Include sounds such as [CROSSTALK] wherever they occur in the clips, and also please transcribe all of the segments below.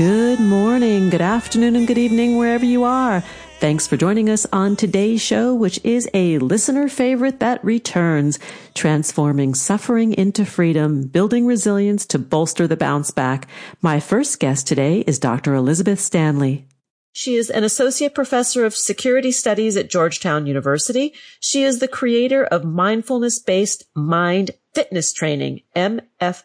Good morning, good afternoon, and good evening, wherever you are. Thanks for joining us on today's show, which is a listener favorite that returns, transforming suffering into freedom, building resilience to bolster the bounce back. My first guest today is Dr. Elizabeth Stanley. She is an associate professor of security studies at Georgetown University. She is the creator of mindfulness based mind fitness training, MFT.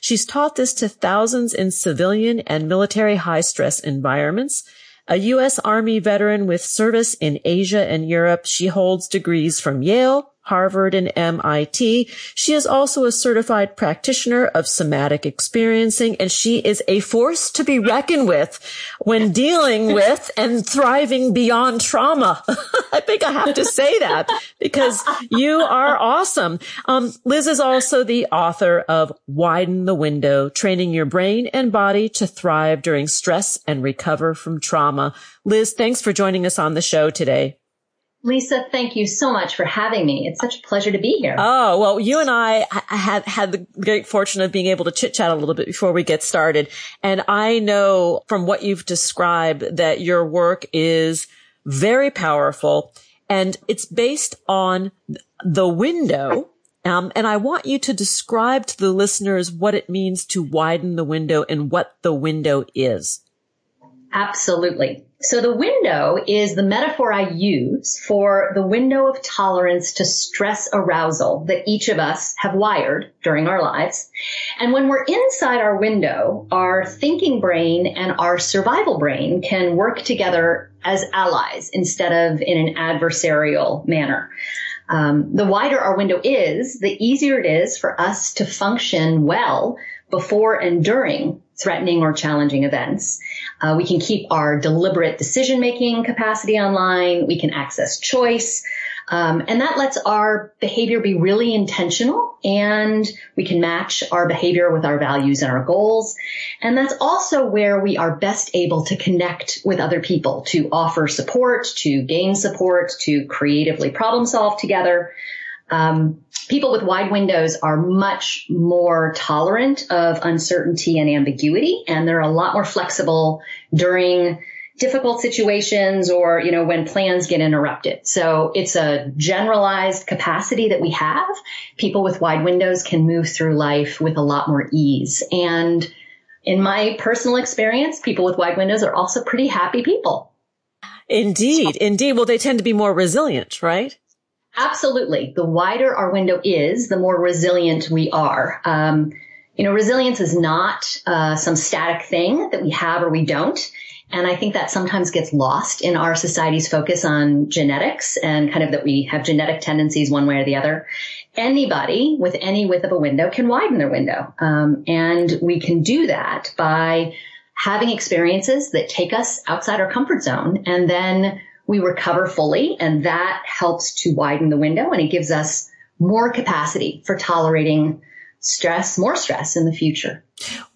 She's taught this to thousands in civilian and military high stress environments. A U.S. Army veteran with service in Asia and Europe, she holds degrees from Yale, Harvard, and MIT. She is also a certified practitioner of somatic experiencing, and she is a force to be reckoned with when dealing with and thriving beyond trauma. [LAUGHS] I think I have to say that because you are awesome. Um, Liz is also the author of Widen the Window, training your brain and body to thrive during stress and recover from trauma. Liz, thanks for joining us on the show today. Lisa, thank you so much for having me. It's such a pleasure to be here. Oh, well, you and I had had the great fortune of being able to chit chat a little bit before we get started. And I know from what you've described that your work is very powerful and it's based on the window. Um, and I want you to describe to the listeners what it means to widen the window and what the window is. Absolutely. So the window is the metaphor I use for the window of tolerance to stress arousal that each of us have wired during our lives. And when we're inside our window, our thinking brain and our survival brain can work together as allies instead of in an adversarial manner. Um, the wider our window is, the easier it is for us to function well before and during threatening or challenging events. Uh, we can keep our deliberate decision making capacity online. We can access choice. Um, and that lets our behavior be really intentional and we can match our behavior with our values and our goals. And that's also where we are best able to connect with other people, to offer support, to gain support, to creatively problem solve together. Um, people with wide windows are much more tolerant of uncertainty and ambiguity, and they're a lot more flexible during difficult situations or, you know, when plans get interrupted. So it's a generalized capacity that we have. People with wide windows can move through life with a lot more ease. And in my personal experience, people with wide windows are also pretty happy people. Indeed. Indeed. Well, they tend to be more resilient, right? Absolutely. The wider our window is, the more resilient we are. Um, you know, resilience is not uh, some static thing that we have or we don't. And I think that sometimes gets lost in our society's focus on genetics and kind of that we have genetic tendencies one way or the other. Anybody with any width of a window can widen their window. Um, and we can do that by having experiences that take us outside our comfort zone and then we recover fully and that helps to widen the window and it gives us more capacity for tolerating stress, more stress in the future.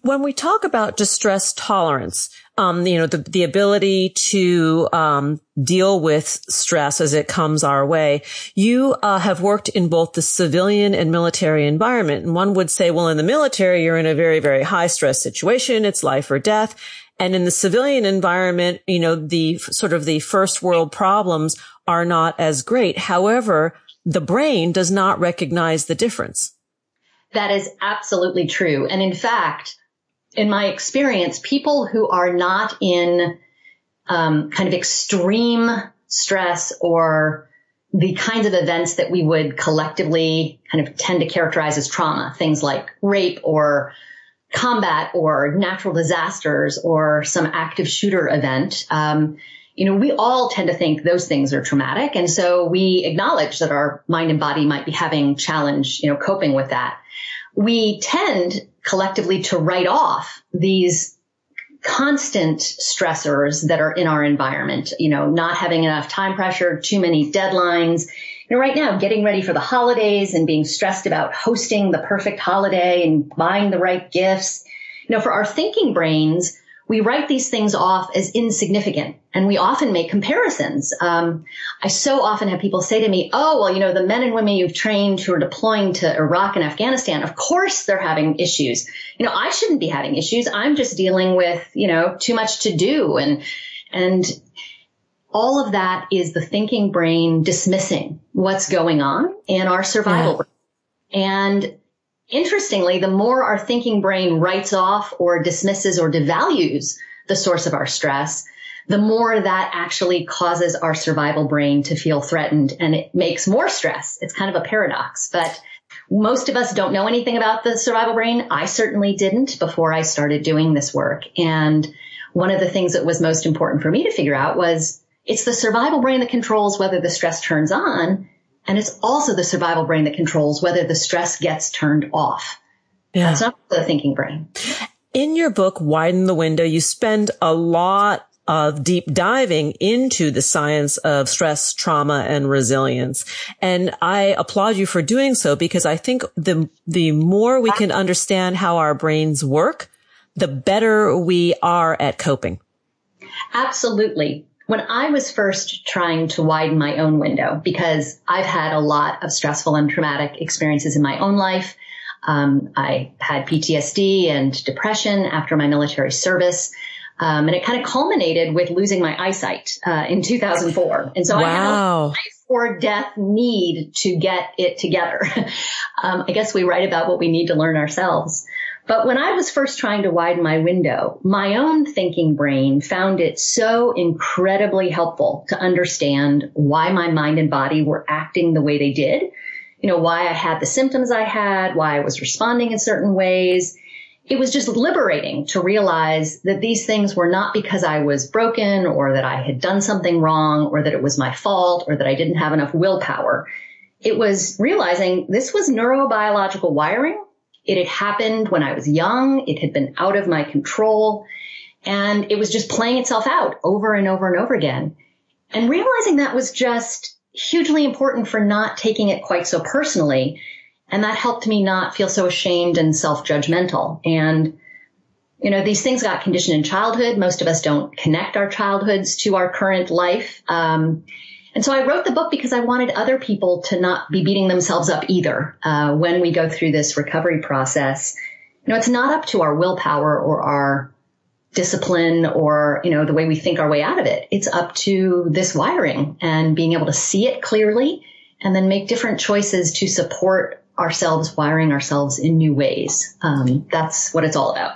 When we talk about distress tolerance, um, you know, the, the ability to, um, deal with stress as it comes our way, you, uh, have worked in both the civilian and military environment. And one would say, well, in the military, you're in a very, very high stress situation. It's life or death. And in the civilian environment, you know, the sort of the first world problems are not as great. However, the brain does not recognize the difference. That is absolutely true. And in fact, in my experience, people who are not in um, kind of extreme stress, or the kinds of events that we would collectively kind of tend to characterize as trauma, things like rape or combat or natural disasters or some active shooter event, um, you know, we all tend to think those things are traumatic. And so we acknowledge that our mind and body might be having challenge, you know, coping with that. We tend collectively to write off these constant stressors that are in our environment, you know, not having enough time pressure, too many deadlines. Right now, getting ready for the holidays and being stressed about hosting the perfect holiday and buying the right gifts. You know, for our thinking brains, we write these things off as insignificant and we often make comparisons. Um, I so often have people say to me, Oh, well, you know, the men and women you've trained who are deploying to Iraq and Afghanistan, of course they're having issues. You know, I shouldn't be having issues. I'm just dealing with, you know, too much to do. And, and all of that is the thinking brain dismissing what's going on in our survival yeah. brain. And Interestingly, the more our thinking brain writes off or dismisses or devalues the source of our stress, the more that actually causes our survival brain to feel threatened and it makes more stress. It's kind of a paradox, but most of us don't know anything about the survival brain. I certainly didn't before I started doing this work. And one of the things that was most important for me to figure out was it's the survival brain that controls whether the stress turns on and it's also the survival brain that controls whether the stress gets turned off. Yeah. That's not the thinking brain. In your book, Widen the Window, you spend a lot of deep diving into the science of stress, trauma, and resilience. And I applaud you for doing so because I think the, the more we can understand how our brains work, the better we are at coping. Absolutely when I was first trying to widen my own window, because I've had a lot of stressful and traumatic experiences in my own life. Um, I had PTSD and depression after my military service. Um, and it kind of culminated with losing my eyesight uh, in 2004. And so wow. I had a life or death need to get it together. [LAUGHS] um, I guess we write about what we need to learn ourselves. But when I was first trying to widen my window, my own thinking brain found it so incredibly helpful to understand why my mind and body were acting the way they did. You know, why I had the symptoms I had, why I was responding in certain ways. It was just liberating to realize that these things were not because I was broken or that I had done something wrong or that it was my fault or that I didn't have enough willpower. It was realizing this was neurobiological wiring it had happened when I was young. It had been out of my control and it was just playing itself out over and over and over again. And realizing that was just hugely important for not taking it quite so personally. And that helped me not feel so ashamed and self-judgmental. And, you know, these things got conditioned in childhood. Most of us don't connect our childhoods to our current life. Um, and so I wrote the book because I wanted other people to not be beating themselves up either uh, when we go through this recovery process. You know, it's not up to our willpower or our discipline or, you know, the way we think our way out of it. It's up to this wiring and being able to see it clearly and then make different choices to support ourselves, wiring ourselves in new ways. Um, that's what it's all about.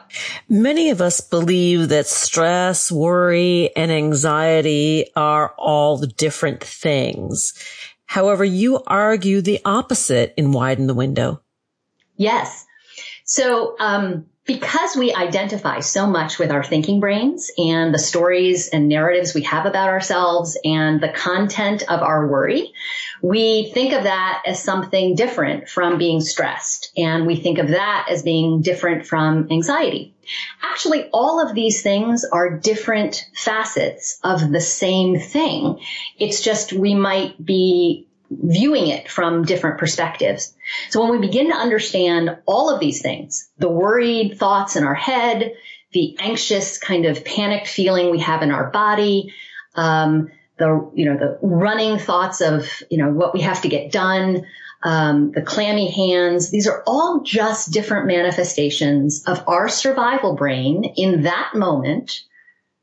Many of us believe that stress, worry, and anxiety are all different things. However, you argue the opposite in Widen the Window. Yes. So, um, because we identify so much with our thinking brains and the stories and narratives we have about ourselves and the content of our worry, we think of that as something different from being stressed. And we think of that as being different from anxiety. Actually, all of these things are different facets of the same thing. It's just we might be viewing it from different perspectives. So when we begin to understand all of these things, the worried thoughts in our head, the anxious kind of panicked feeling we have in our body, um, the you know the running thoughts of you know what we have to get done, um, the clammy hands. These are all just different manifestations of our survival brain in that moment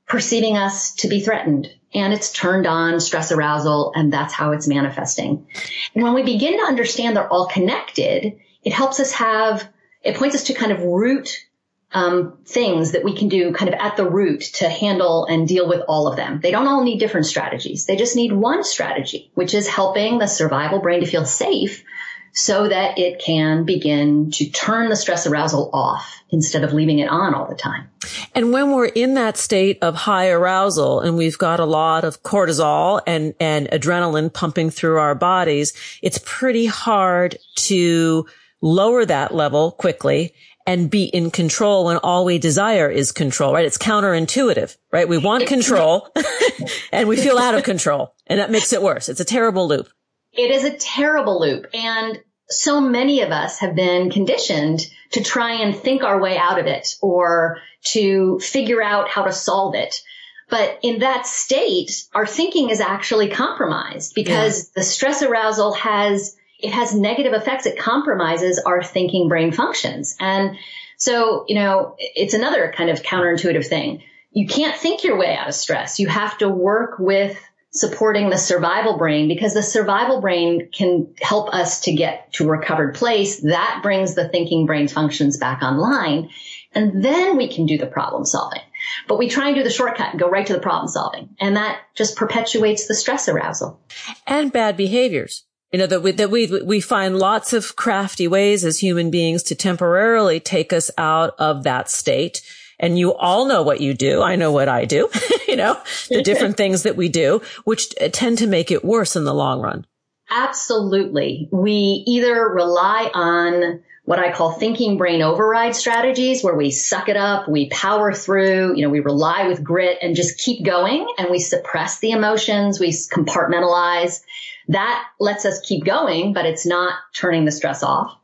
perceiving us to be threatened and it's turned on stress arousal and that's how it's manifesting. And when we begin to understand they're all connected, it helps us have, it points us to kind of root um, things that we can do kind of at the root to handle and deal with all of them. They don't all need different strategies. They just need one strategy, which is helping the survival brain to feel safe so that it can begin to turn the stress arousal off instead of leaving it on all the time. And when we're in that state of high arousal and we've got a lot of cortisol and, and adrenaline pumping through our bodies, it's pretty hard to lower that level quickly and be in control when all we desire is control, right? It's counterintuitive, right? We want control [LAUGHS] and we feel out of control and that makes it worse. It's a terrible loop. It is a terrible loop. And so many of us have been conditioned to try and think our way out of it or to figure out how to solve it. But in that state, our thinking is actually compromised because yeah. the stress arousal has it has negative effects. It compromises our thinking brain functions. And so, you know, it's another kind of counterintuitive thing. You can't think your way out of stress. You have to work with supporting the survival brain because the survival brain can help us to get to a recovered place. That brings the thinking brain functions back online. And then we can do the problem solving. But we try and do the shortcut and go right to the problem solving. And that just perpetuates the stress arousal. And bad behaviors. You know, that we, that we, we find lots of crafty ways as human beings to temporarily take us out of that state. And you all know what you do. I know what I do, [LAUGHS] you know, the [LAUGHS] different things that we do, which uh, tend to make it worse in the long run. Absolutely. We either rely on what I call thinking brain override strategies where we suck it up, we power through, you know, we rely with grit and just keep going and we suppress the emotions, we compartmentalize that lets us keep going, but it's not turning the stress off.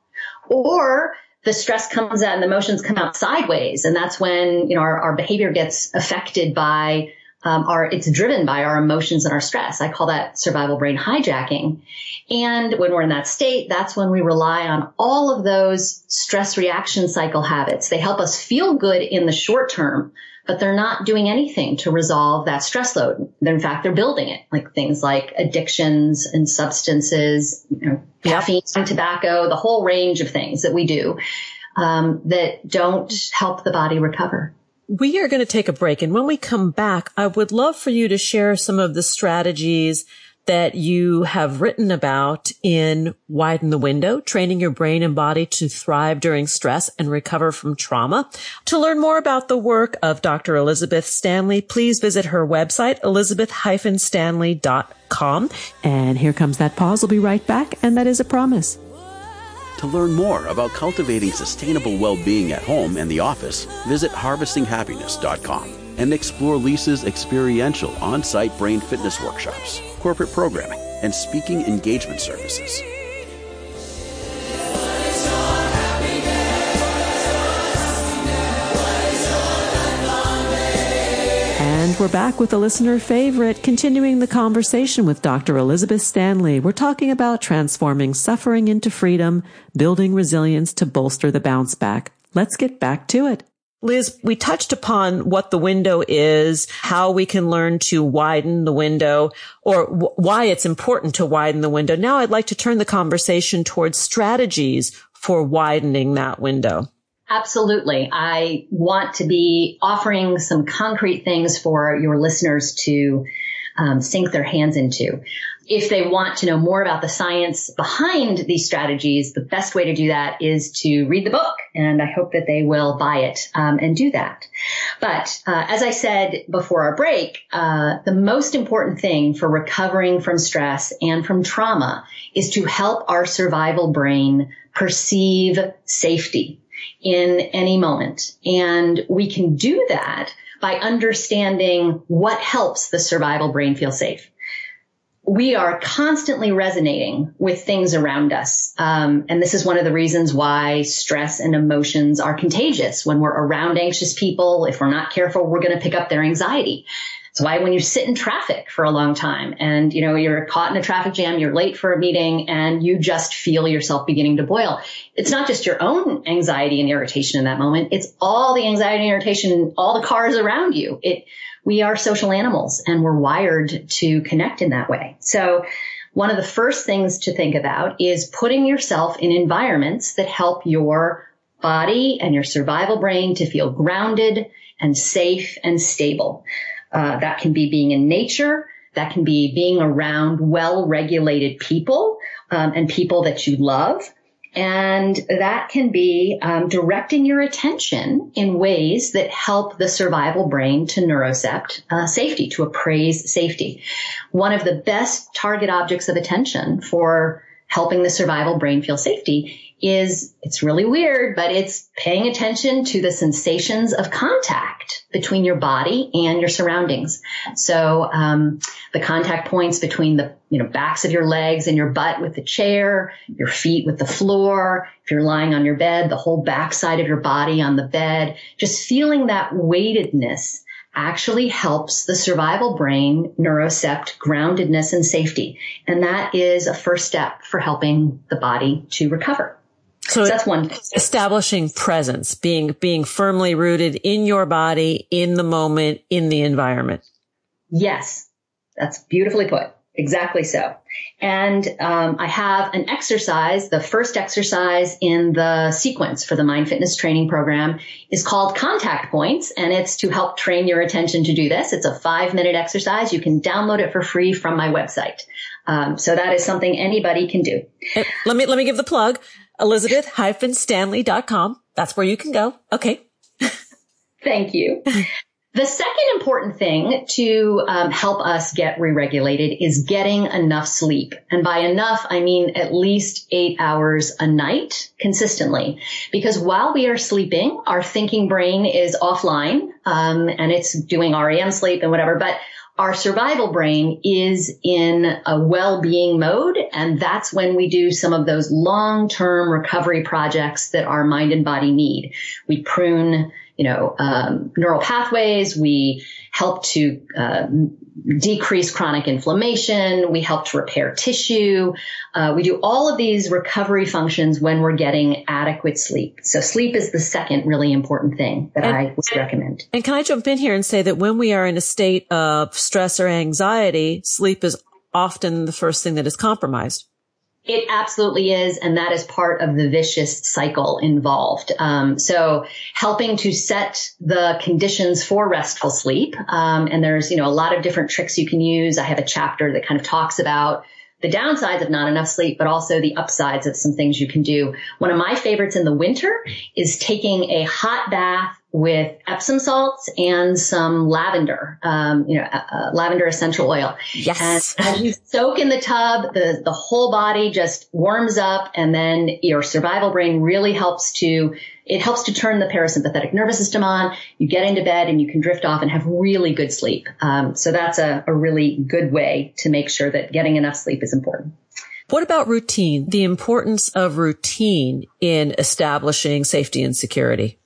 Or the stress comes out and the emotions come out sideways. And that's when, you know, our, our behavior gets affected by, um, our, it's driven by our emotions and our stress. I call that survival brain hijacking. And when we're in that state, that's when we rely on all of those stress reaction cycle habits. They help us feel good in the short term, but they're not doing anything to resolve that stress load. in fact, they're building it, like things like addictions and substances, you know, yep. caffeine, tobacco, the whole range of things that we do um, that don't help the body recover. We are going to take a break. And when we come back, I would love for you to share some of the strategies that you have written about in Widen the Window, training your brain and body to thrive during stress and recover from trauma. To learn more about the work of Dr. Elizabeth Stanley, please visit her website, elizabeth-stanley.com. And here comes that pause. We'll be right back. And that is a promise. To learn more about cultivating sustainable well-being at home and the office, visit harvestinghappiness.com and explore Lisa's experiential on-site brain fitness workshops corporate programming, and speaking engagement services. And we're back with a listener favorite, continuing the conversation with Dr. Elizabeth Stanley. We're talking about transforming suffering into freedom, building resilience to bolster the bounce back. Let's get back to it. Liz, we touched upon what the window is, how we can learn to widen the window, or w- why it's important to widen the window. Now I'd like to turn the conversation towards strategies for widening that window. Absolutely. I want to be offering some concrete things for your listeners to um, sink their hands into if they want to know more about the science behind these strategies, the best way to do that is to read the book. And I hope that they will buy it um, and do that. But uh, as I said before our break, uh, the most important thing for recovering from stress and from trauma is to help our survival brain perceive safety in any moment. And we can do that by understanding what helps the survival brain feel safe we are constantly resonating with things around us. Um, and this is one of the reasons why stress and emotions are contagious. When we're around anxious people, if we're not careful, we're going to pick up their anxiety. That's why when you sit in traffic for a long time and, you know, you're caught in a traffic jam, you're late for a meeting and you just feel yourself beginning to boil. It's not just your own anxiety and irritation in that moment. It's all the anxiety and irritation, all the cars around you. It, we are social animals and we're wired to connect in that way. So one of the first things to think about is putting yourself in environments that help your body and your survival brain to feel grounded and safe and stable. Uh, that can be being in nature. That can be being around well-regulated people um, and people that you love. And that can be um, directing your attention in ways that help the survival brain to neurocept uh, safety, to appraise safety. One of the best target objects of attention for helping the survival brain feel safety is it's really weird, but it's paying attention to the sensations of contact between your body and your surroundings. So um, the contact points between the you know backs of your legs and your butt with the chair, your feet with the floor. If you're lying on your bed, the whole backside of your body on the bed. Just feeling that weightedness actually helps the survival brain neurocept groundedness and safety. And that is a first step for helping the body to recover. So, so that's one. Establishing presence, being, being firmly rooted in your body, in the moment, in the environment. Yes. That's beautifully put. Exactly so. And um, I have an exercise. The first exercise in the sequence for the Mind Fitness Training Program is called Contact Points, and it's to help train your attention to do this. It's a five minute exercise. You can download it for free from my website. Um, so that is something anybody can do. Let me let me give the plug. Elizabeth-Stanley.com. That's where you can go. Okay. Thank you. [LAUGHS] The second important thing to um, help us get re-regulated is getting enough sleep. And by enough, I mean at least eight hours a night consistently. Because while we are sleeping, our thinking brain is offline, um, and it's doing REM sleep and whatever, but our survival brain is in a well-being mode. And that's when we do some of those long-term recovery projects that our mind and body need. We prune, you know, um, neural pathways. We help to uh, decrease chronic inflammation. We help to repair tissue. Uh, we do all of these recovery functions when we're getting adequate sleep. So sleep is the second really important thing that and, I would recommend. And can I jump in here and say that when we are in a state of stress or anxiety, sleep is often the first thing that is compromised. It absolutely is, and that is part of the vicious cycle involved. Um, so, helping to set the conditions for restful sleep, um, and there's you know a lot of different tricks you can use. I have a chapter that kind of talks about the downsides of not enough sleep, but also the upsides of some things you can do. One of my favorites in the winter is taking a hot bath with Epsom salts and some lavender, um, you know, uh, uh, lavender essential oil. Yes. And as you soak in the tub, the, the whole body just warms up and then your survival brain really helps to, it helps to turn the parasympathetic nervous system on. You get into bed and you can drift off and have really good sleep. Um, so that's a, a really good way to make sure that getting enough sleep is important. What about routine? The importance of routine in establishing safety and security?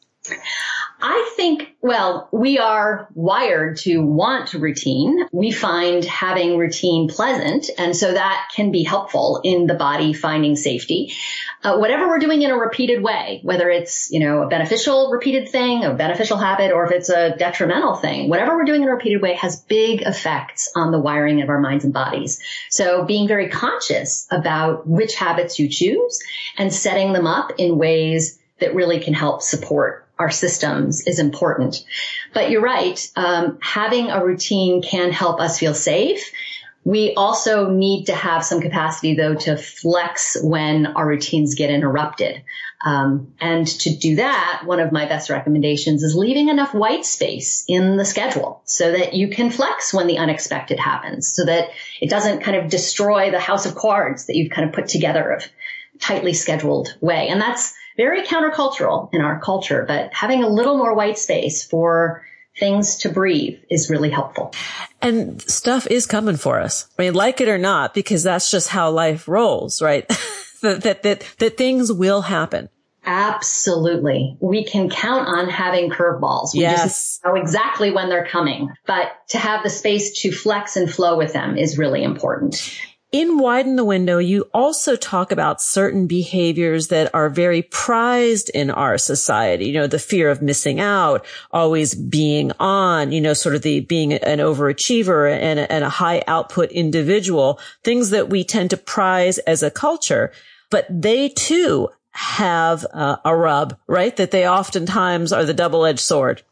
I think, well, we are wired to want routine. We find having routine pleasant. And so that can be helpful in the body finding safety. Uh, whatever we're doing in a repeated way, whether it's, you know, a beneficial repeated thing, a beneficial habit, or if it's a detrimental thing, whatever we're doing in a repeated way has big effects on the wiring of our minds and bodies. So being very conscious about which habits you choose and setting them up in ways that really can help support our systems is important. But you're right. Um, having a routine can help us feel safe. We also need to have some capacity though to flex when our routines get interrupted. Um, and to do that, one of my best recommendations is leaving enough white space in the schedule so that you can flex when the unexpected happens so that it doesn't kind of destroy the house of cards that you've kind of put together of tightly scheduled way. And that's, very countercultural in our culture, but having a little more white space for things to breathe is really helpful. And stuff is coming for us. I mean, like it or not, because that's just how life rolls, right? [LAUGHS] that, that, that, that things will happen. Absolutely. We can count on having curveballs. We yes. just know exactly when they're coming, but to have the space to flex and flow with them is really important. In Widen the Window, you also talk about certain behaviors that are very prized in our society. You know, the fear of missing out, always being on, you know, sort of the being an overachiever and a, and a high output individual, things that we tend to prize as a culture. But they too have uh, a rub, right? That they oftentimes are the double-edged sword.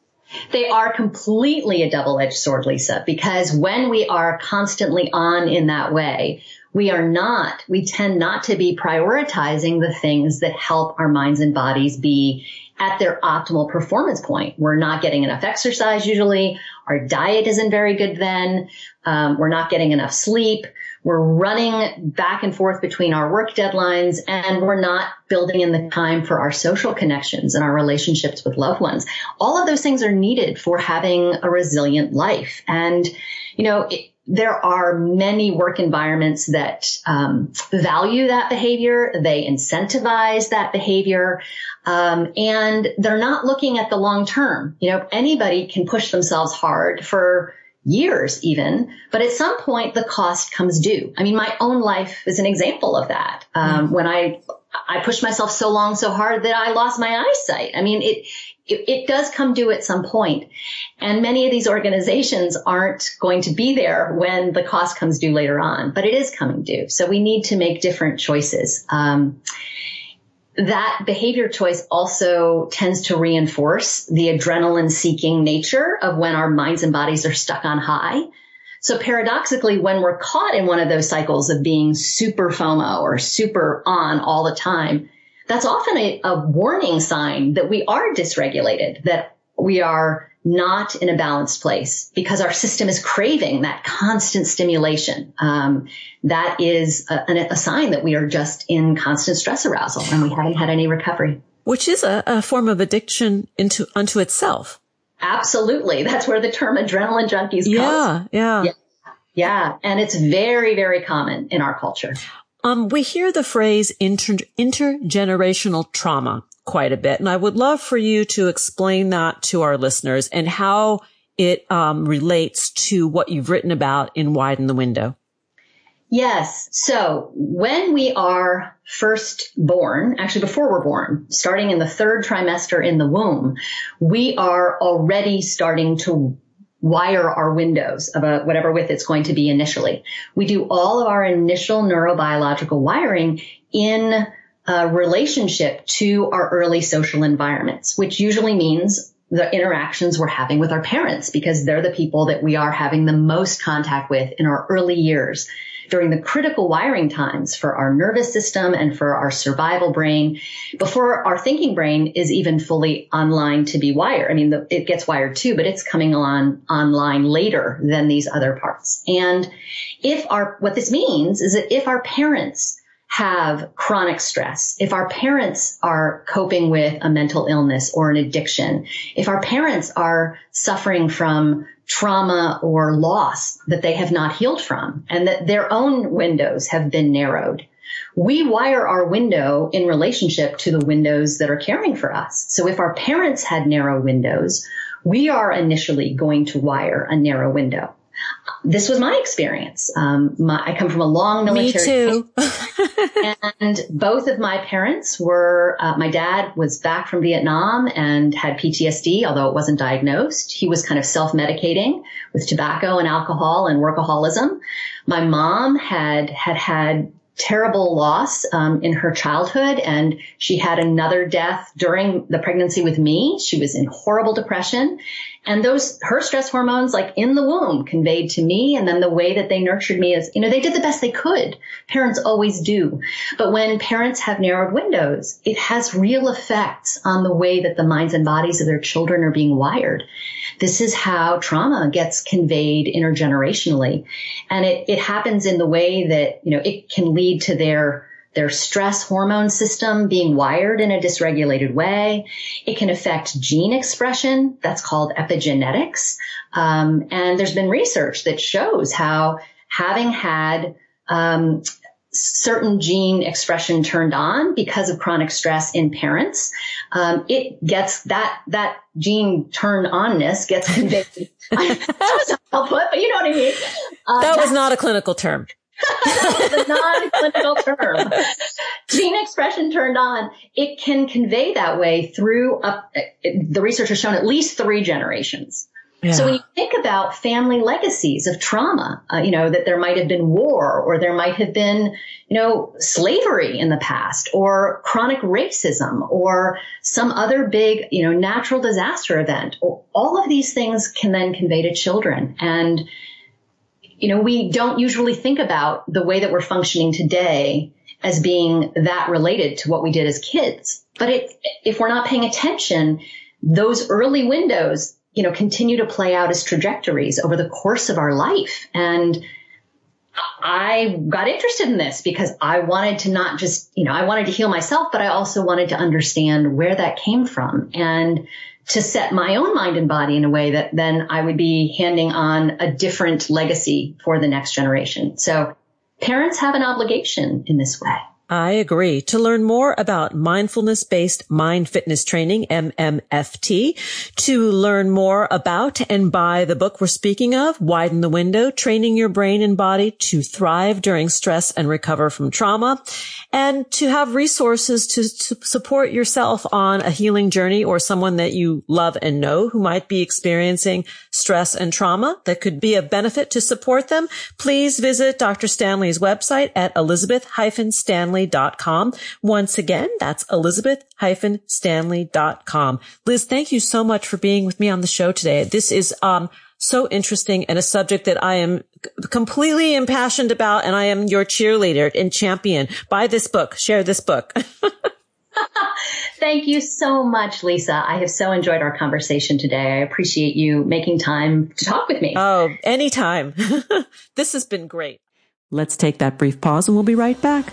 They are completely a double-edged sword, Lisa, because when we are constantly on in that way, we are not, we tend not to be prioritizing the things that help our minds and bodies be at their optimal performance point. We're not getting enough exercise usually. Our diet isn't very good then. Um, we're not getting enough sleep. We're running back and forth between our work deadlines and we're not building in the time for our social connections and our relationships with loved ones. All of those things are needed for having a resilient life. And, you know, it, there are many work environments that um, value that behavior. They incentivize that behavior, um, and they're not looking at the long term. You know, anybody can push themselves hard for years even, but at some point the cost comes due. I mean, my own life is an example of that. Um, mm-hmm. When I I pushed myself so long, so hard that I lost my eyesight. I mean, it, it, it does come due at some point. And many of these organizations aren't going to be there when the cost comes due later on, but it is coming due. So we need to make different choices. Um, that behavior choice also tends to reinforce the adrenaline seeking nature of when our minds and bodies are stuck on high. So paradoxically, when we're caught in one of those cycles of being super FOMO or super on all the time, that's often a, a warning sign that we are dysregulated, that we are not in a balanced place because our system is craving that constant stimulation. Um, that is a, a, sign that we are just in constant stress arousal and we haven't had any recovery. Which is a, a form of addiction into unto itself. Absolutely. That's where the term adrenaline junkies yeah, comes. Yeah, yeah. Yeah. And it's very, very common in our culture. Um, we hear the phrase inter- intergenerational trauma quite a bit, and I would love for you to explain that to our listeners and how it um, relates to what you've written about in Widen the Window. Yes. So when we are first born, actually before we're born, starting in the third trimester in the womb, we are already starting to wire our windows of a, whatever width it's going to be initially. We do all of our initial neurobiological wiring in a relationship to our early social environments, which usually means the interactions we're having with our parents because they're the people that we are having the most contact with in our early years during the critical wiring times for our nervous system and for our survival brain before our thinking brain is even fully online to be wired. I mean, the, it gets wired too, but it's coming on online later than these other parts. And if our, what this means is that if our parents have chronic stress, if our parents are coping with a mental illness or an addiction, if our parents are suffering from trauma or loss that they have not healed from and that their own windows have been narrowed. We wire our window in relationship to the windows that are caring for us. So if our parents had narrow windows, we are initially going to wire a narrow window this was my experience. Um, my, I come from a long military. Me too. [LAUGHS] and both of my parents were, uh, my dad was back from Vietnam and had PTSD, although it wasn't diagnosed. He was kind of self-medicating with tobacco and alcohol and workaholism. My mom had, had had terrible loss um, in her childhood and she had another death during the pregnancy with me she was in horrible depression and those, her stress hormones, like in the womb, conveyed to me. And then the way that they nurtured me is, you know, they did the best they could. Parents always do. But when parents have narrowed windows, it has real effects on the way that the minds and bodies of their children are being wired. This is how trauma gets conveyed intergenerationally. And it, it happens in the way that, you know, it can lead to their their stress hormone system being wired in a dysregulated way. It can affect gene expression. That's called epigenetics. Um, and there's been research that shows how having had um, certain gene expression turned on because of chronic stress in parents, um, it gets that that gene turn onness gets [LAUGHS] conveyed. that was put, but you know what I mean. Uh, that was not a clinical term the non-clinical term. Gene expression turned on, it can convey that way through up, the research has shown at least three generations. Yeah. So when you think about family legacies of trauma, uh, you know, that there might have been war or there might have been, you know, slavery in the past or chronic racism or some other big, you know, natural disaster event, all of these things can then convey to children. And, you know, we don't usually think about the way that we're functioning today as being that related to what we did as kids. But it, if we're not paying attention, those early windows you know, continue to play out as trajectories over the course of our life. And I got interested in this because I wanted to not just, you know, I wanted to heal myself, but I also wanted to understand where that came from and to set my own mind and body in a way that then I would be handing on a different legacy for the next generation. So parents have an obligation in this way. I agree. To learn more about mindfulness based mind fitness training, MMFT, to learn more about and buy the book we're speaking of, Widen the Window, training your brain and body to thrive during stress and recover from trauma, and to have resources to, to support yourself on a healing journey or someone that you love and know who might be experiencing stress and trauma that could be a benefit to support them. Please visit Dr. Stanley's website at elizabeth-stanley elizabeth-stanley.com. Once again, that's elizabeth-stanley.com. Liz, thank you so much for being with me on the show today. This is, um, so interesting and a subject that I am completely impassioned about. And I am your cheerleader and champion. Buy this book, share this book. [LAUGHS] Thank you so much, Lisa. I have so enjoyed our conversation today. I appreciate you making time to talk with me. Oh, anytime. [LAUGHS] this has been great. Let's take that brief pause and we'll be right back.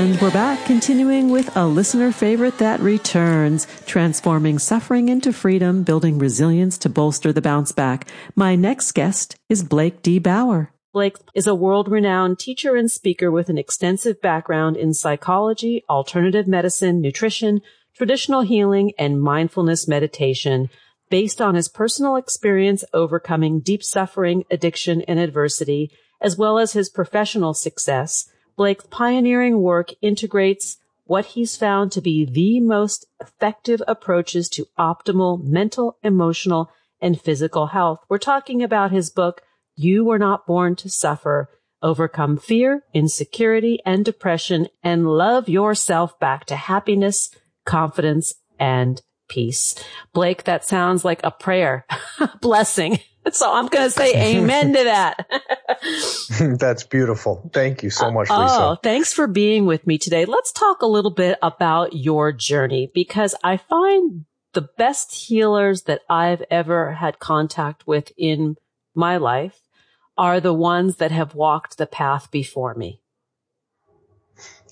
And we're back, continuing with a listener favorite that returns, transforming suffering into freedom, building resilience to bolster the bounce back. My next guest is Blake D. Bauer. Blake is a world-renowned teacher and speaker with an extensive background in psychology, alternative medicine, nutrition, traditional healing, and mindfulness meditation. Based on his personal experience overcoming deep suffering, addiction, and adversity, as well as his professional success, Blake's pioneering work integrates what he's found to be the most effective approaches to optimal mental, emotional, and physical health. We're talking about his book, You Were Not Born to Suffer, Overcome Fear, Insecurity, and Depression, and Love Yourself Back to Happiness, Confidence, and Peace. Blake, that sounds like a prayer, [LAUGHS] blessing. So I'm going to say amen to that. [LAUGHS] That's beautiful. Thank you so much, Lisa. Oh, thanks for being with me today. Let's talk a little bit about your journey because I find the best healers that I've ever had contact with in my life are the ones that have walked the path before me.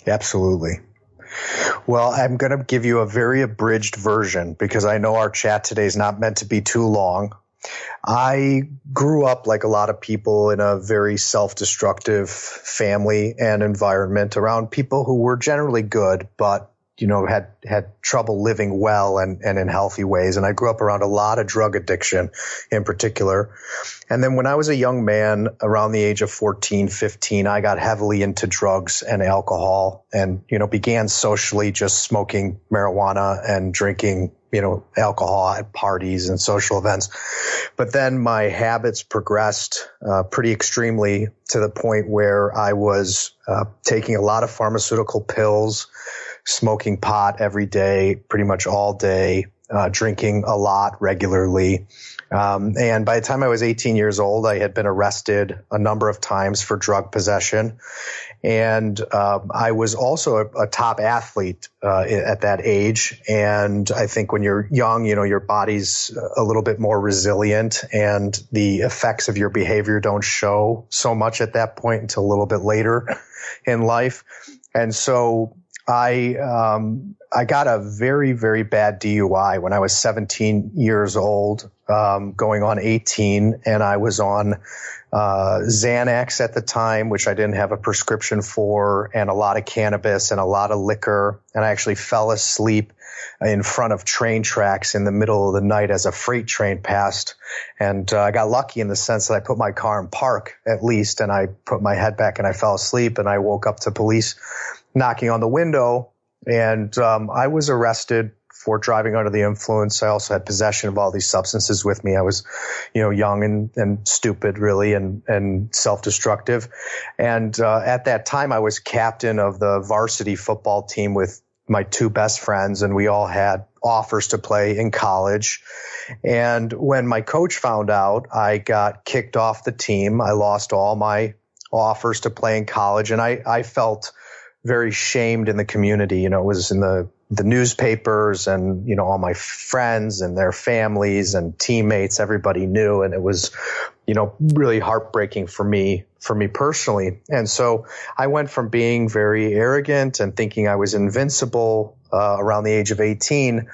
Absolutely. Well, I'm going to give you a very abridged version because I know our chat today is not meant to be too long. I grew up like a lot of people in a very self-destructive family and environment around people who were generally good, but you know, had, had trouble living well and, and in healthy ways. And I grew up around a lot of drug addiction in particular. And then when I was a young man around the age of 14, 15, I got heavily into drugs and alcohol and, you know, began socially just smoking marijuana and drinking you know, alcohol at parties and social events. But then my habits progressed uh, pretty extremely to the point where I was uh, taking a lot of pharmaceutical pills, smoking pot every day, pretty much all day, uh, drinking a lot regularly. Um, and by the time I was 18 years old, I had been arrested a number of times for drug possession. And um, I was also a, a top athlete uh, at that age. And I think when you're young, you know, your body's a little bit more resilient and the effects of your behavior don't show so much at that point until a little bit later in life. And so I um, I got a very very bad DUI when I was 17 years old, um, going on 18, and I was on uh, Xanax at the time, which I didn't have a prescription for, and a lot of cannabis and a lot of liquor, and I actually fell asleep in front of train tracks in the middle of the night as a freight train passed. And uh, I got lucky in the sense that I put my car in park at least, and I put my head back and I fell asleep, and I woke up to police knocking on the window, and um, I was arrested for driving under the influence. I also had possession of all these substances with me. I was, you know, young and, and stupid, really, and and self-destructive. And uh, at that time, I was captain of the varsity football team with my two best friends, and we all had offers to play in college. And when my coach found out, I got kicked off the team. I lost all my offers to play in college, and I I felt very shamed in the community. You know, it was in the the newspapers and you know all my friends and their families and teammates everybody knew and it was you know really heartbreaking for me for me personally and so i went from being very arrogant and thinking i was invincible uh, around the age of 18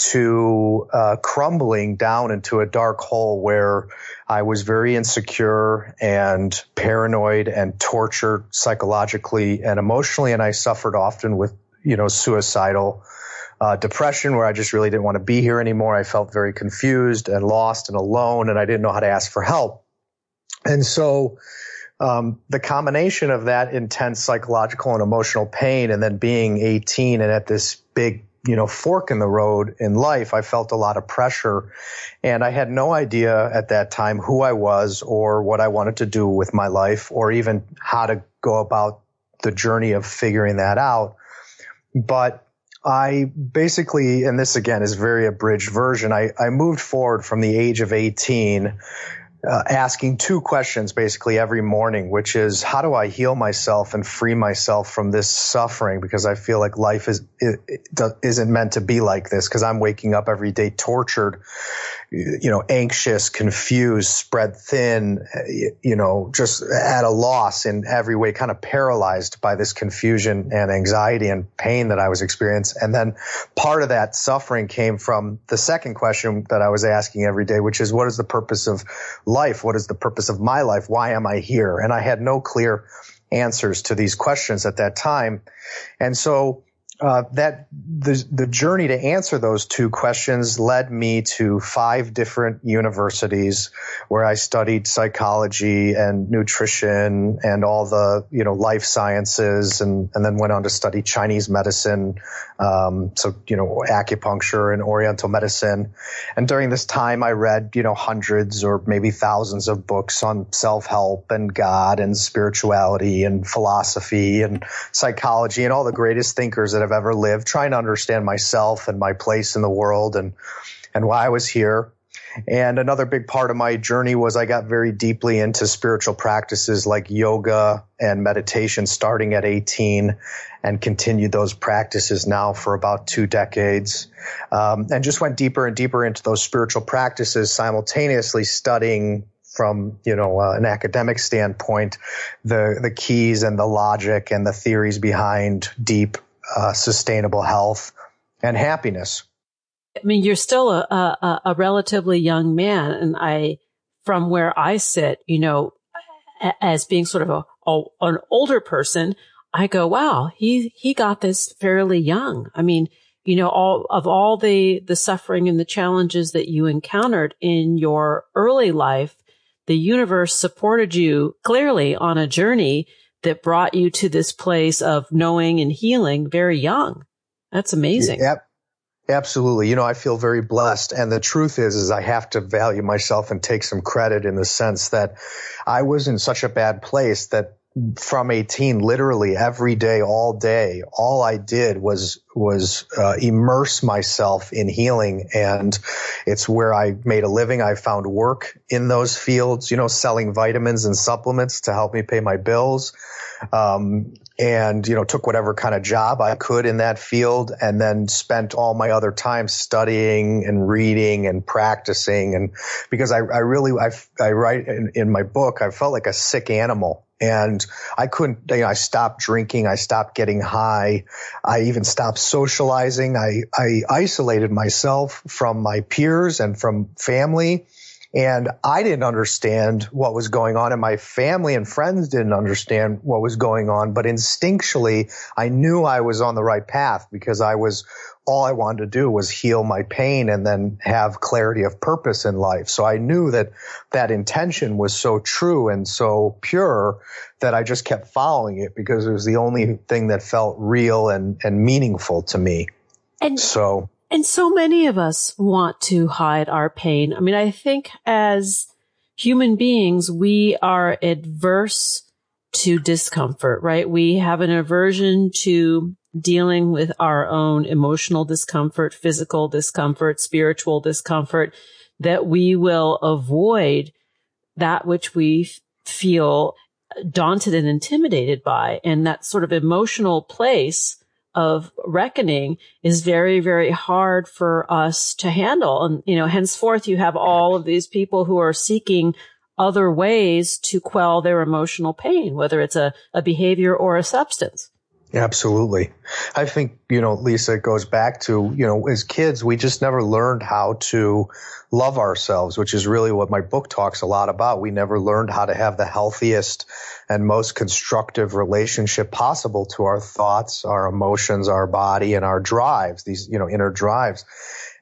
to uh, crumbling down into a dark hole where I was very insecure and paranoid and tortured psychologically and emotionally. And I suffered often with, you know, suicidal uh, depression where I just really didn't want to be here anymore. I felt very confused and lost and alone and I didn't know how to ask for help. And so, um, the combination of that intense psychological and emotional pain and then being 18 and at this big you know, fork in the road in life, I felt a lot of pressure and I had no idea at that time who I was or what I wanted to do with my life or even how to go about the journey of figuring that out. But I basically, and this again is very abridged version, I, I moved forward from the age of 18 uh, asking two questions basically every morning, which is how do I heal myself and free myself from this suffering? Because I feel like life is it, it isn't meant to be like this. Because I'm waking up every day tortured, you know, anxious, confused, spread thin, you know, just at a loss in every way, kind of paralyzed by this confusion and anxiety and pain that I was experiencing. And then part of that suffering came from the second question that I was asking every day, which is what is the purpose of life? What is the purpose of my life? Why am I here? And I had no clear answers to these questions at that time. And so uh, that the the journey to answer those two questions led me to five different universities where I studied psychology and nutrition and all the you know life sciences and and then went on to study Chinese medicine, um, so you know acupuncture and Oriental medicine. And during this time, I read you know hundreds or maybe thousands of books on self help and God and spirituality and philosophy and psychology and all the greatest thinkers that have I've ever lived, trying to understand myself and my place in the world and, and why I was here. And another big part of my journey was I got very deeply into spiritual practices like yoga and meditation starting at 18 and continued those practices now for about two decades. Um, and just went deeper and deeper into those spiritual practices simultaneously studying from you know uh, an academic standpoint the the keys and the logic and the theories behind deep uh, sustainable health and happiness. I mean, you're still a, a, a relatively young man, and I, from where I sit, you know, as being sort of a, a, an older person, I go, wow, he he got this fairly young. I mean, you know, all of all the the suffering and the challenges that you encountered in your early life, the universe supported you clearly on a journey that brought you to this place of knowing and healing very young. That's amazing. Yep. Absolutely. You know, I feel very blessed. And the truth is, is I have to value myself and take some credit in the sense that I was in such a bad place that from 18 literally every day all day all i did was was uh, immerse myself in healing. And it's where i made a living. I found work in those fields you know selling vitamins and supplements to help me pay my bills. Um, and you know took whatever kind of job I could in that field, and then spent all my other time studying and reading and practicing. And because I, I really I, I write in, in my book, I felt like a sick animal And I couldn't, you know, I stopped drinking. I stopped getting high. I even stopped socializing. I, I isolated myself from my peers and from family. And I didn't understand what was going on and my family and friends didn't understand what was going on. But instinctually, I knew I was on the right path because I was all I wanted to do was heal my pain and then have clarity of purpose in life. So I knew that that intention was so true and so pure that I just kept following it because it was the only thing that felt real and, and meaningful to me. And so, and so many of us want to hide our pain. I mean, I think as human beings, we are adverse to discomfort, right? We have an aversion to dealing with our own emotional discomfort, physical discomfort, spiritual discomfort, that we will avoid that which we feel daunted and intimidated by. And that sort of emotional place of reckoning is very, very hard for us to handle. And, you know, henceforth you have all of these people who are seeking other ways to quell their emotional pain, whether it's a, a behavior or a substance. Absolutely. I think, you know, Lisa, it goes back to, you know, as kids, we just never learned how to love ourselves, which is really what my book talks a lot about. We never learned how to have the healthiest and most constructive relationship possible to our thoughts, our emotions, our body, and our drives, these, you know, inner drives.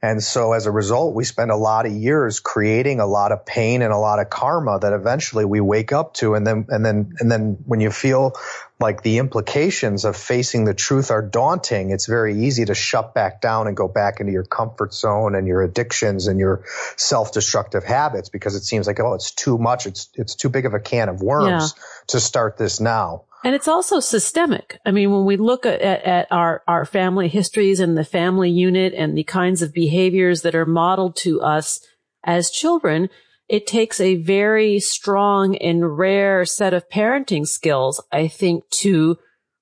And so as a result, we spend a lot of years creating a lot of pain and a lot of karma that eventually we wake up to. And then, and then, and then when you feel like the implications of facing the truth are daunting, it's very easy to shut back down and go back into your comfort zone and your addictions and your self-destructive habits because it seems like, oh, it's too much. It's, it's too big of a can of worms yeah. to start this now. And it's also systemic. I mean, when we look at, at, our, our family histories and the family unit and the kinds of behaviors that are modeled to us as children, it takes a very strong and rare set of parenting skills, I think, to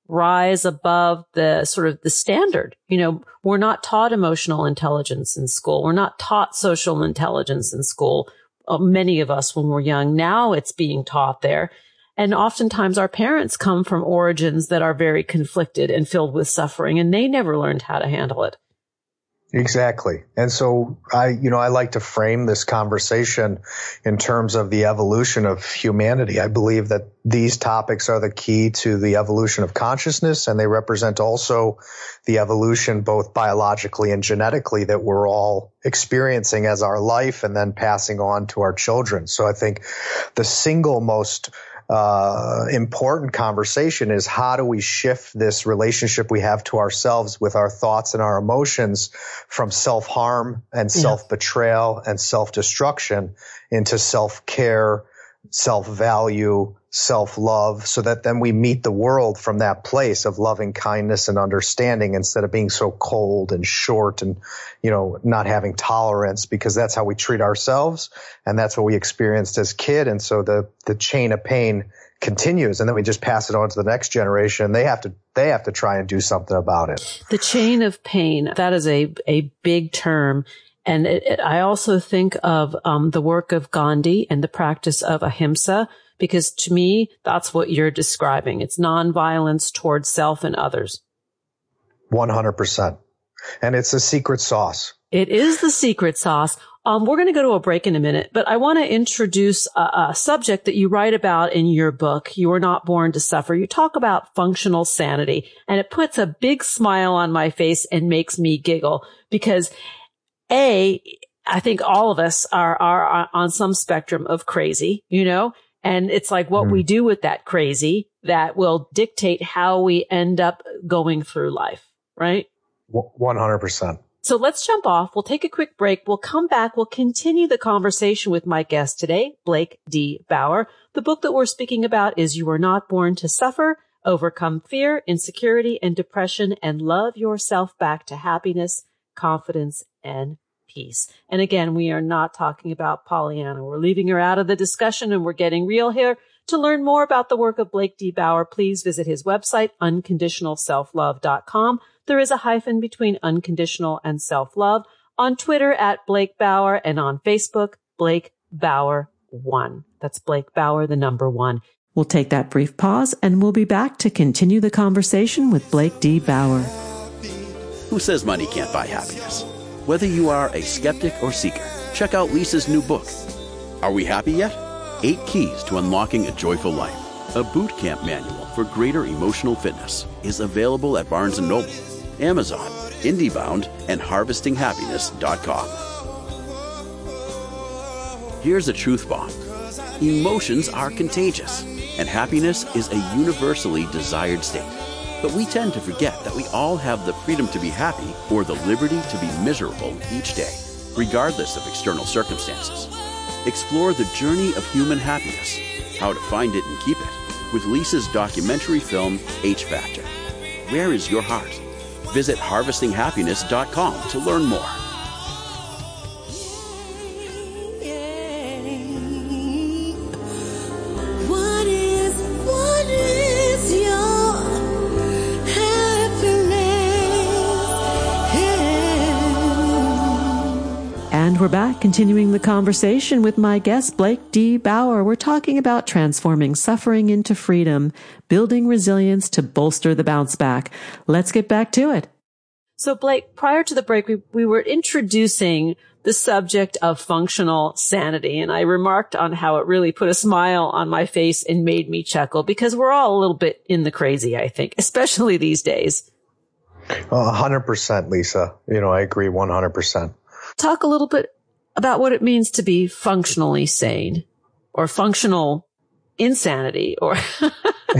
rise above the sort of the standard. You know, we're not taught emotional intelligence in school. We're not taught social intelligence in school. Uh, many of us when we're young. Now it's being taught there. And oftentimes our parents come from origins that are very conflicted and filled with suffering and they never learned how to handle it. Exactly. And so I, you know, I like to frame this conversation in terms of the evolution of humanity. I believe that these topics are the key to the evolution of consciousness and they represent also the evolution both biologically and genetically that we're all experiencing as our life and then passing on to our children. So I think the single most uh, important conversation is how do we shift this relationship we have to ourselves with our thoughts and our emotions from self harm and self betrayal and self destruction into self care, self value, self love so that then we meet the world from that place of loving kindness and understanding instead of being so cold and short and, you know, not having tolerance because that's how we treat ourselves. And that's what we experienced as kid. And so the, the chain of pain continues and then we just pass it on to the next generation. They have to, they have to try and do something about it. The chain of pain, that is a, a big term. And it, it, I also think of um, the work of Gandhi and the practice of ahimsa because to me, that's what you're describing. It's nonviolence towards self and others. 100%. And it's a secret sauce. It is the secret sauce. Um, we're going to go to a break in a minute, but I want to introduce a, a, subject that you write about in your book. You were not born to suffer. You talk about functional sanity and it puts a big smile on my face and makes me giggle because A, I think all of us are, are on some spectrum of crazy, you know, and it's like what mm. we do with that crazy that will dictate how we end up going through life, right? 100%. So let's jump off. We'll take a quick break. We'll come back. We'll continue the conversation with my guest today, Blake D. Bauer. The book that we're speaking about is You Are Not Born to Suffer, Overcome Fear, Insecurity, and Depression, and Love Yourself Back to Happiness, Confidence, and peace. And again, we are not talking about Pollyanna. We're leaving her out of the discussion and we're getting real here. To learn more about the work of Blake D. Bauer, please visit his website, unconditionalselflove.com. There is a hyphen between unconditional and self-love on Twitter at Blake Bauer and on Facebook, Blake Bauer one. That's Blake Bauer, the number one. We'll take that brief pause and we'll be back to continue the conversation with Blake D. Bauer. Who says money can't buy happiness? Whether you are a skeptic or seeker, check out Lisa's new book. Are we happy yet? Eight Keys to Unlocking a Joyful Life. A boot camp manual for greater emotional fitness is available at Barnes & Noble, Amazon, IndieBound, and HarvestingHappiness.com. Here's a truth bomb. Emotions are contagious, and happiness is a universally desired state. But we tend to forget that we all have the freedom to be happy or the liberty to be miserable each day, regardless of external circumstances. Explore the journey of human happiness, how to find it and keep it, with Lisa's documentary film, H Factor. Where is your heart? Visit harvestinghappiness.com to learn more. We're back continuing the conversation with my guest, Blake D. Bauer. We're talking about transforming suffering into freedom, building resilience to bolster the bounce back. Let's get back to it. So Blake, prior to the break, we, we were introducing the subject of functional sanity. And I remarked on how it really put a smile on my face and made me chuckle because we're all a little bit in the crazy, I think, [LAUGHS] especially these days. A hundred percent, Lisa. You know, I agree one hundred percent. Talk a little bit about what it means to be functionally sane or functional insanity or [LAUGHS]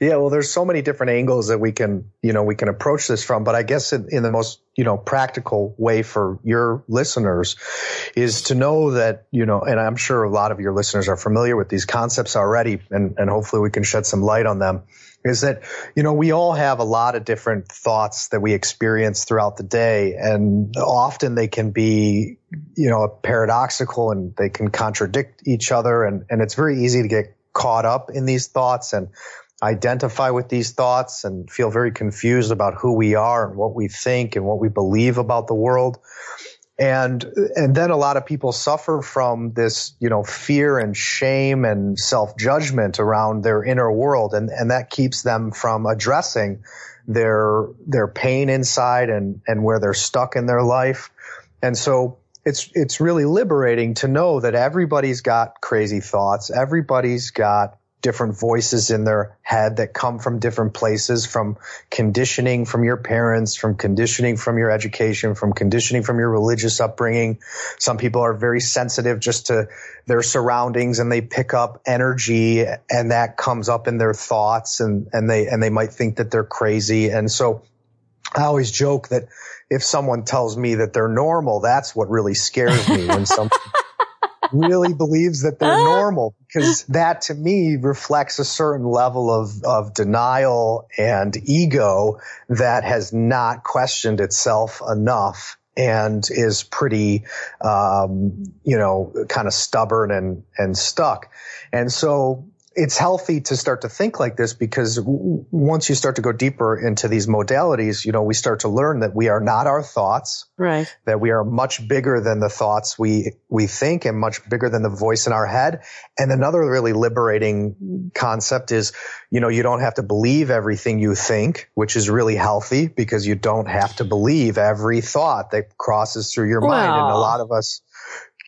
yeah, well, there's so many different angles that we can, you know, we can approach this from. But I guess in, in, the most, you know, practical way for your listeners is to know that, you know, and I'm sure a lot of your listeners are familiar with these concepts already, and, and hopefully we can shed some light on them. Is that, you know, we all have a lot of different thoughts that we experience throughout the day, and often they can be, you know, paradoxical and they can contradict each other, and, and it's very easy to get caught up in these thoughts and identify with these thoughts and feel very confused about who we are and what we think and what we believe about the world. And, and then a lot of people suffer from this, you know, fear and shame and self judgment around their inner world. And, and that keeps them from addressing their, their pain inside and, and where they're stuck in their life. And so it's it's really liberating to know that everybody's got crazy thoughts. Everybody's got different voices in their head that come from different places, from conditioning from your parents, from conditioning from your education, from conditioning from your religious upbringing. Some people are very sensitive just to their surroundings and they pick up energy and that comes up in their thoughts and, and they, and they might think that they're crazy. And so I always joke that if someone tells me that they're normal, that's what really scares me when [LAUGHS] someone really [LAUGHS] believes that they're normal because that to me reflects a certain level of, of denial and ego that has not questioned itself enough and is pretty, um, you know, kind of stubborn and, and stuck. And so it's healthy to start to think like this because w- once you start to go deeper into these modalities, you know, we start to learn that we are not our thoughts. Right. That we are much bigger than the thoughts we, we think and much bigger than the voice in our head. And another really liberating concept is, you know, you don't have to believe everything you think, which is really healthy because you don't have to believe every thought that crosses through your mind. And a lot of us,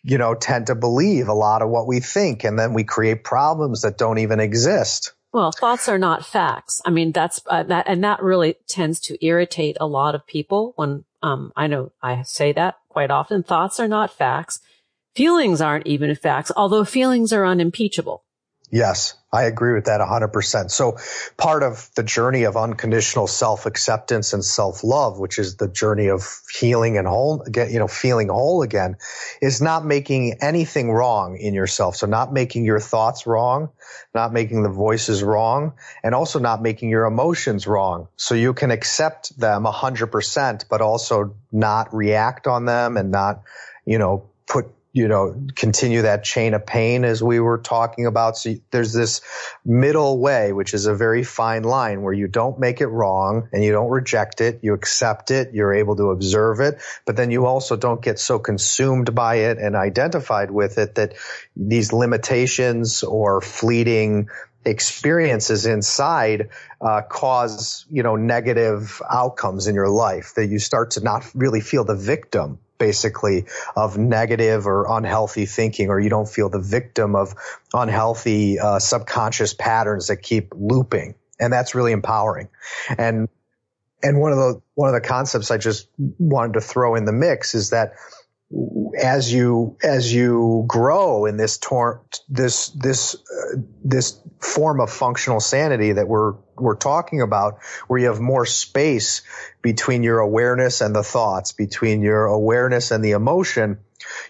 you know, tend to believe a lot of what we think. And then we create problems that don't even exist. Well, thoughts are not facts. I mean, that's uh, that, and that really tends to irritate a lot of people when, um, I know I say that quite often. Thoughts are not facts. Feelings aren't even facts, although feelings are unimpeachable. Yes, I agree with that 100%. So part of the journey of unconditional self-acceptance and self-love, which is the journey of healing and whole you know, feeling whole again, is not making anything wrong in yourself. So not making your thoughts wrong, not making the voices wrong, and also not making your emotions wrong. So you can accept them 100%, but also not react on them and not, you know, put you know, continue that chain of pain as we were talking about. So there's this middle way, which is a very fine line where you don't make it wrong and you don't reject it. You accept it. You're able to observe it, but then you also don't get so consumed by it and identified with it that these limitations or fleeting experiences inside uh, cause you know negative outcomes in your life that you start to not really feel the victim basically of negative or unhealthy thinking or you don't feel the victim of unhealthy uh, subconscious patterns that keep looping. And that's really empowering. And and one of the one of the concepts i just wanted to throw in the mix is that as you as you grow in this tor- this this uh, this form of functional sanity that we're we're talking about where you have more space between your awareness and the thoughts between your awareness and the emotion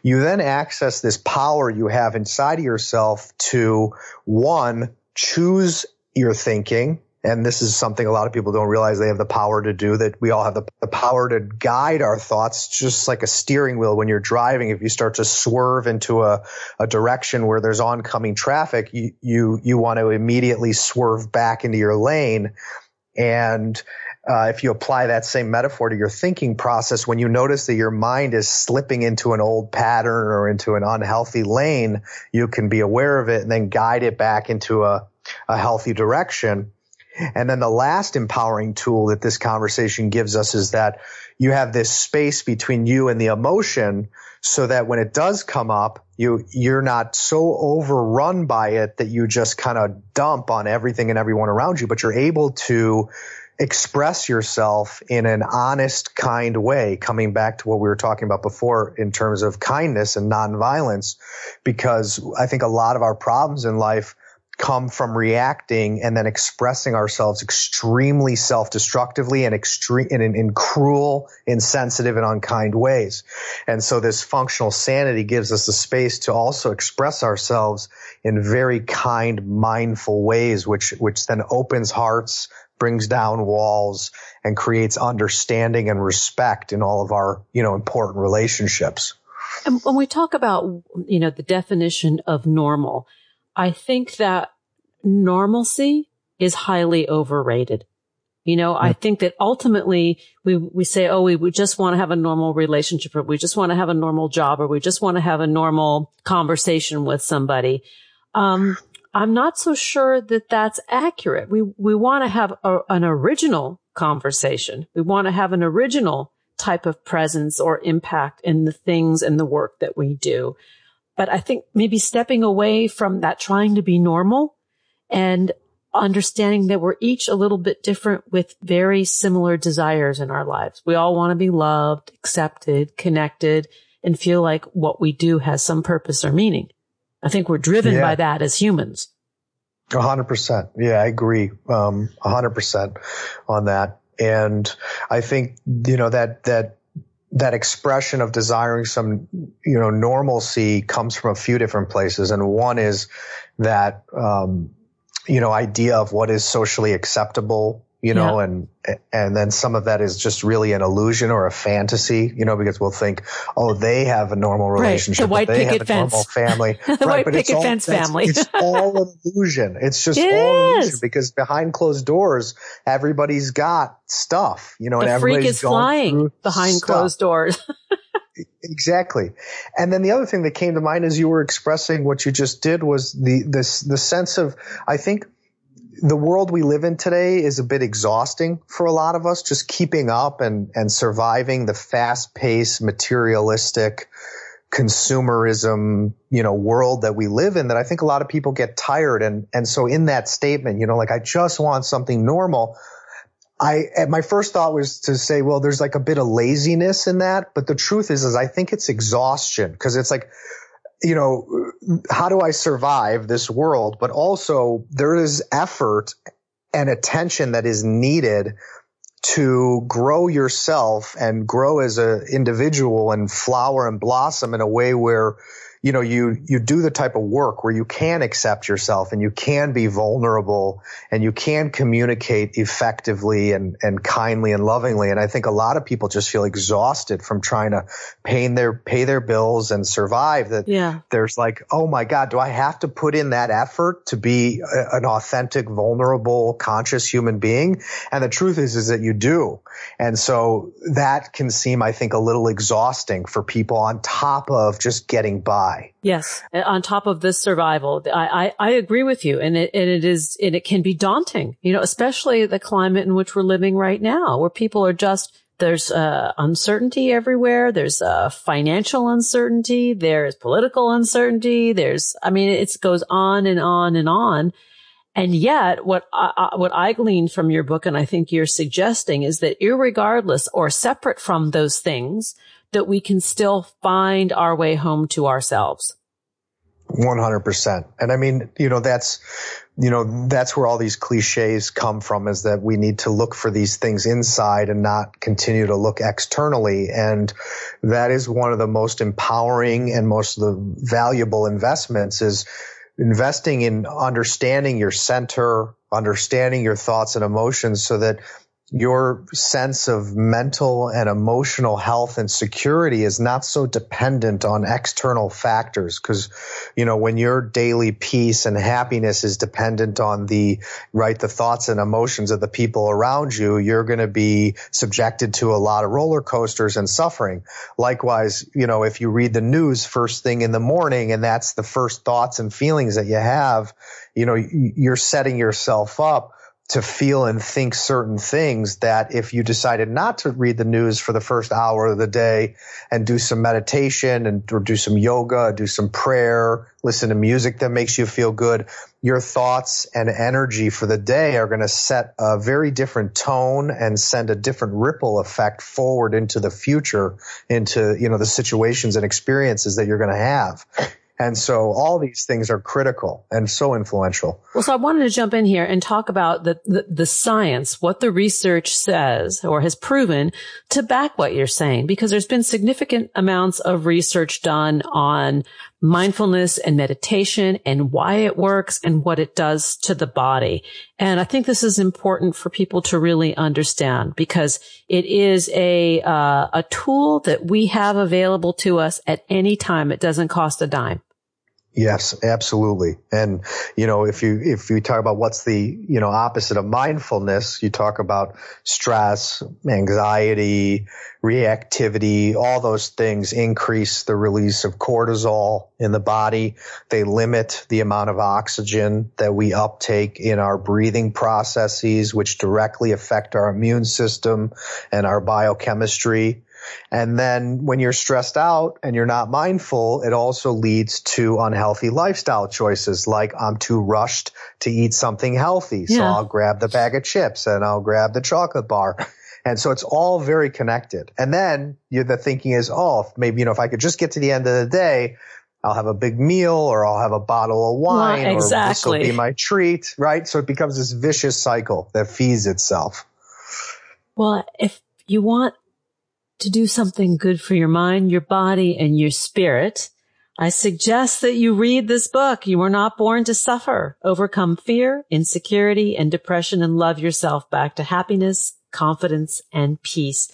you then access this power you have inside of yourself to one choose your thinking and this is something a lot of people don't realize. They have the power to do that. We all have the, the, power to guide our thoughts just like a steering wheel when you're driving. If you start to swerve into a, a direction where there's oncoming traffic you, you you want to immediately swerve back into your lane. And uh, if you apply that same metaphor to your thinking process, when you notice that your mind is slipping into an old pattern or into an unhealthy lane, you can be aware of it and then guide it back into a, a healthy direction. And then the last empowering tool that this conversation gives us is that you have this space between you and the emotion so that when it does come up, you, you're not so overrun by it that you just kind of dump on everything and everyone around you, but you're able to express yourself in an honest, kind way, coming back to what we were talking about before in terms of kindness and nonviolence, because I think a lot of our problems in life come from reacting and then expressing ourselves extremely self-destructively and extreme in, in, cruel, insensitive, and unkind ways. And so this functional sanity gives us the space to also express ourselves in very kind, mindful ways, which which then opens hearts, brings down walls, and creates understanding and respect in all of our you know important relationships. And when we talk about you know the definition of normal I think that normalcy is highly overrated. You know, yeah. I think that ultimately we, we say, oh, we, we just want to have a normal relationship or we just want to have a normal job or we just want to have a normal conversation with somebody. Um, I'm not so sure that that's accurate. We, we want to have a, an original conversation. We want to have an original type of presence or impact in the things and the work that we do. But I think maybe stepping away from that trying to be normal and understanding that we're each a little bit different with very similar desires in our lives. We all want to be loved, accepted, connected, and feel like what we do has some purpose or meaning. I think we're driven yeah. by that as humans. A hundred percent. Yeah, I agree. Um, a hundred percent on that. And I think, you know, that, that that expression of desiring some, you know, normalcy comes from a few different places. And one is that, um, you know, idea of what is socially acceptable you know, yeah. and, and then some of that is just really an illusion or a fantasy, you know, because we'll think, oh, they have a normal relationship. Right. The white they picket have a fence. normal family. [LAUGHS] the right, white but picket all, fence family. it's [LAUGHS] all an illusion. It's just it all is. illusion because behind closed doors, everybody's got stuff, you know, the and freak everybody's is flying behind stuff. closed doors. [LAUGHS] exactly. And then the other thing that came to mind as you were expressing what you just did was the, this, the sense of, I think, the world we live in today is a bit exhausting for a lot of us, just keeping up and, and surviving the fast paced, materialistic, consumerism, you know, world that we live in that I think a lot of people get tired. And, and so in that statement, you know, like I just want something normal. I, my first thought was to say, well, there's like a bit of laziness in that. But the truth is, is I think it's exhaustion because it's like, you know, how do I survive this world? But also there is effort and attention that is needed to grow yourself and grow as an individual and flower and blossom in a way where you know, you, you do the type of work where you can accept yourself and you can be vulnerable and you can communicate effectively and, and kindly and lovingly. And I think a lot of people just feel exhausted from trying to pay their, pay their bills and survive that Yeah. there's like, oh my God, do I have to put in that effort to be a- an authentic, vulnerable, conscious human being? And the truth is, is that you do. And so that can seem, I think, a little exhausting for people on top of just getting by. Yes. On top of this survival, I, I, I agree with you. And it, and it is, and it can be daunting, you know, especially the climate in which we're living right now, where people are just, there's uh, uncertainty everywhere. There's uh, financial uncertainty. There's political uncertainty. There's, I mean, it goes on and on and on. And yet, what I, what I gleaned from your book, and I think you're suggesting, is that irregardless or separate from those things, that we can still find our way home to ourselves. 100%. And I mean, you know, that's, you know, that's where all these cliches come from is that we need to look for these things inside and not continue to look externally. And that is one of the most empowering and most of the valuable investments is investing in understanding your center, understanding your thoughts and emotions so that your sense of mental and emotional health and security is not so dependent on external factors. Cause, you know, when your daily peace and happiness is dependent on the, right, the thoughts and emotions of the people around you, you're going to be subjected to a lot of roller coasters and suffering. Likewise, you know, if you read the news first thing in the morning and that's the first thoughts and feelings that you have, you know, you're setting yourself up to feel and think certain things that if you decided not to read the news for the first hour of the day and do some meditation and or do some yoga, do some prayer, listen to music that makes you feel good, your thoughts and energy for the day are going to set a very different tone and send a different ripple effect forward into the future, into, you know, the situations and experiences that you're going to have. And so all these things are critical and so influential. Well, so I wanted to jump in here and talk about the, the, the science, what the research says or has proven to back what you're saying, because there's been significant amounts of research done on mindfulness and meditation and why it works and what it does to the body. And I think this is important for people to really understand because it is a, uh, a tool that we have available to us at any time. It doesn't cost a dime. Yes, absolutely. And, you know, if you, if you talk about what's the, you know, opposite of mindfulness, you talk about stress, anxiety, reactivity, all those things increase the release of cortisol in the body. They limit the amount of oxygen that we uptake in our breathing processes, which directly affect our immune system and our biochemistry. And then when you're stressed out and you're not mindful, it also leads to unhealthy lifestyle choices like I'm too rushed to eat something healthy. So Yeah. I'll grab the bag of chips and I'll grab the chocolate bar. And so it's all very connected. And then the thinking is, oh, maybe, you know, if I could just get to the end of the day, I'll have a big meal or I'll have a bottle of wine Well, or this will be my treat, right? So it becomes this vicious cycle that feeds itself. Well, if you want to do something good for your mind, your body, and your spirit, I suggest that you read this book. You were not born to suffer. Overcome fear, insecurity, and depression and love yourself back to happiness, confidence, and peace.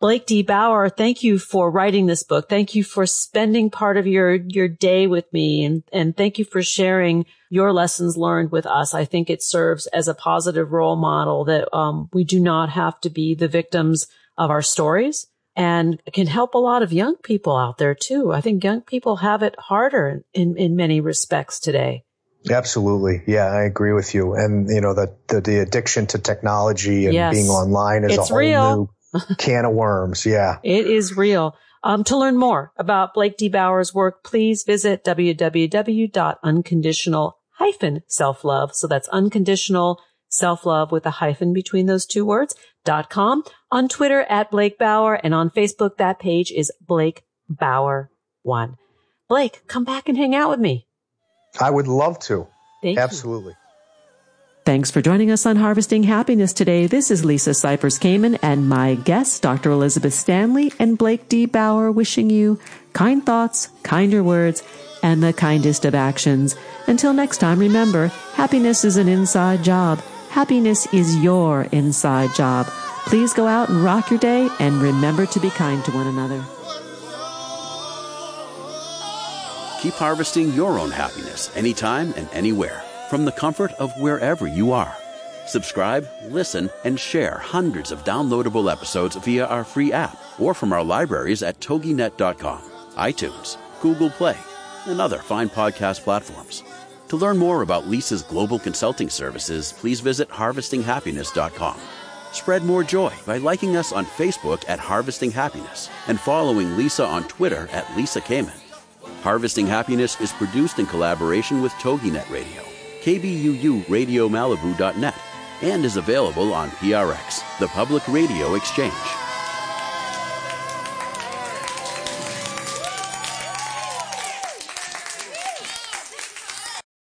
Blake D. Bauer, thank you for writing this book. Thank you for spending part of your, your day with me and, and thank you for sharing your lessons learned with us. I think it serves as a positive role model that, um, we do not have to be the victims of our stories and can help a lot of young people out there too. I think young people have it harder in, in many respects today. Absolutely. Yeah, I agree with you. And, you know, the, the, the addiction to technology and Yes. being online is It's a whole real. new [LAUGHS] can of worms. Yeah. It is real. Um, to learn more about Blake D. Bauer's work, please visit www.unconditional-self-love. So that's unconditional self-love with a hyphen between those two words dot com on Twitter at Blake Bauer and on Facebook. That page is Blake Bauer one. Blake, come back and hang out with me. I would love to. Thank you. Absolutely. Thanks for joining us on Harvesting Happiness today. This is Lisa Cypers Kamen and my guests, Dr. Elizabeth Stanley and Blake D. Bauer, wishing you kind thoughts, kinder words, and the kindest of actions. Until next time, remember, happiness is an inside job. Happiness is your inside job. Please go out and rock your day and remember to be kind to one another. Keep harvesting your own happiness anytime and anywhere from the comfort of wherever you are. Subscribe, listen, and share hundreds of downloadable episodes via our free app or from our libraries at toginet.com, iTunes, Google Play, and other fine podcast platforms. To learn more about Lisa's global consulting services, please visit harvestinghappiness.com. Spread more joy by liking us on Facebook at Harvesting Happiness and following Lisa on Twitter at Lisa Kamen. Harvesting Happiness is produced in collaboration with TogiNet Radio, KBUU Radio Malibu.net, and is available on PRX, the Public Radio Exchange.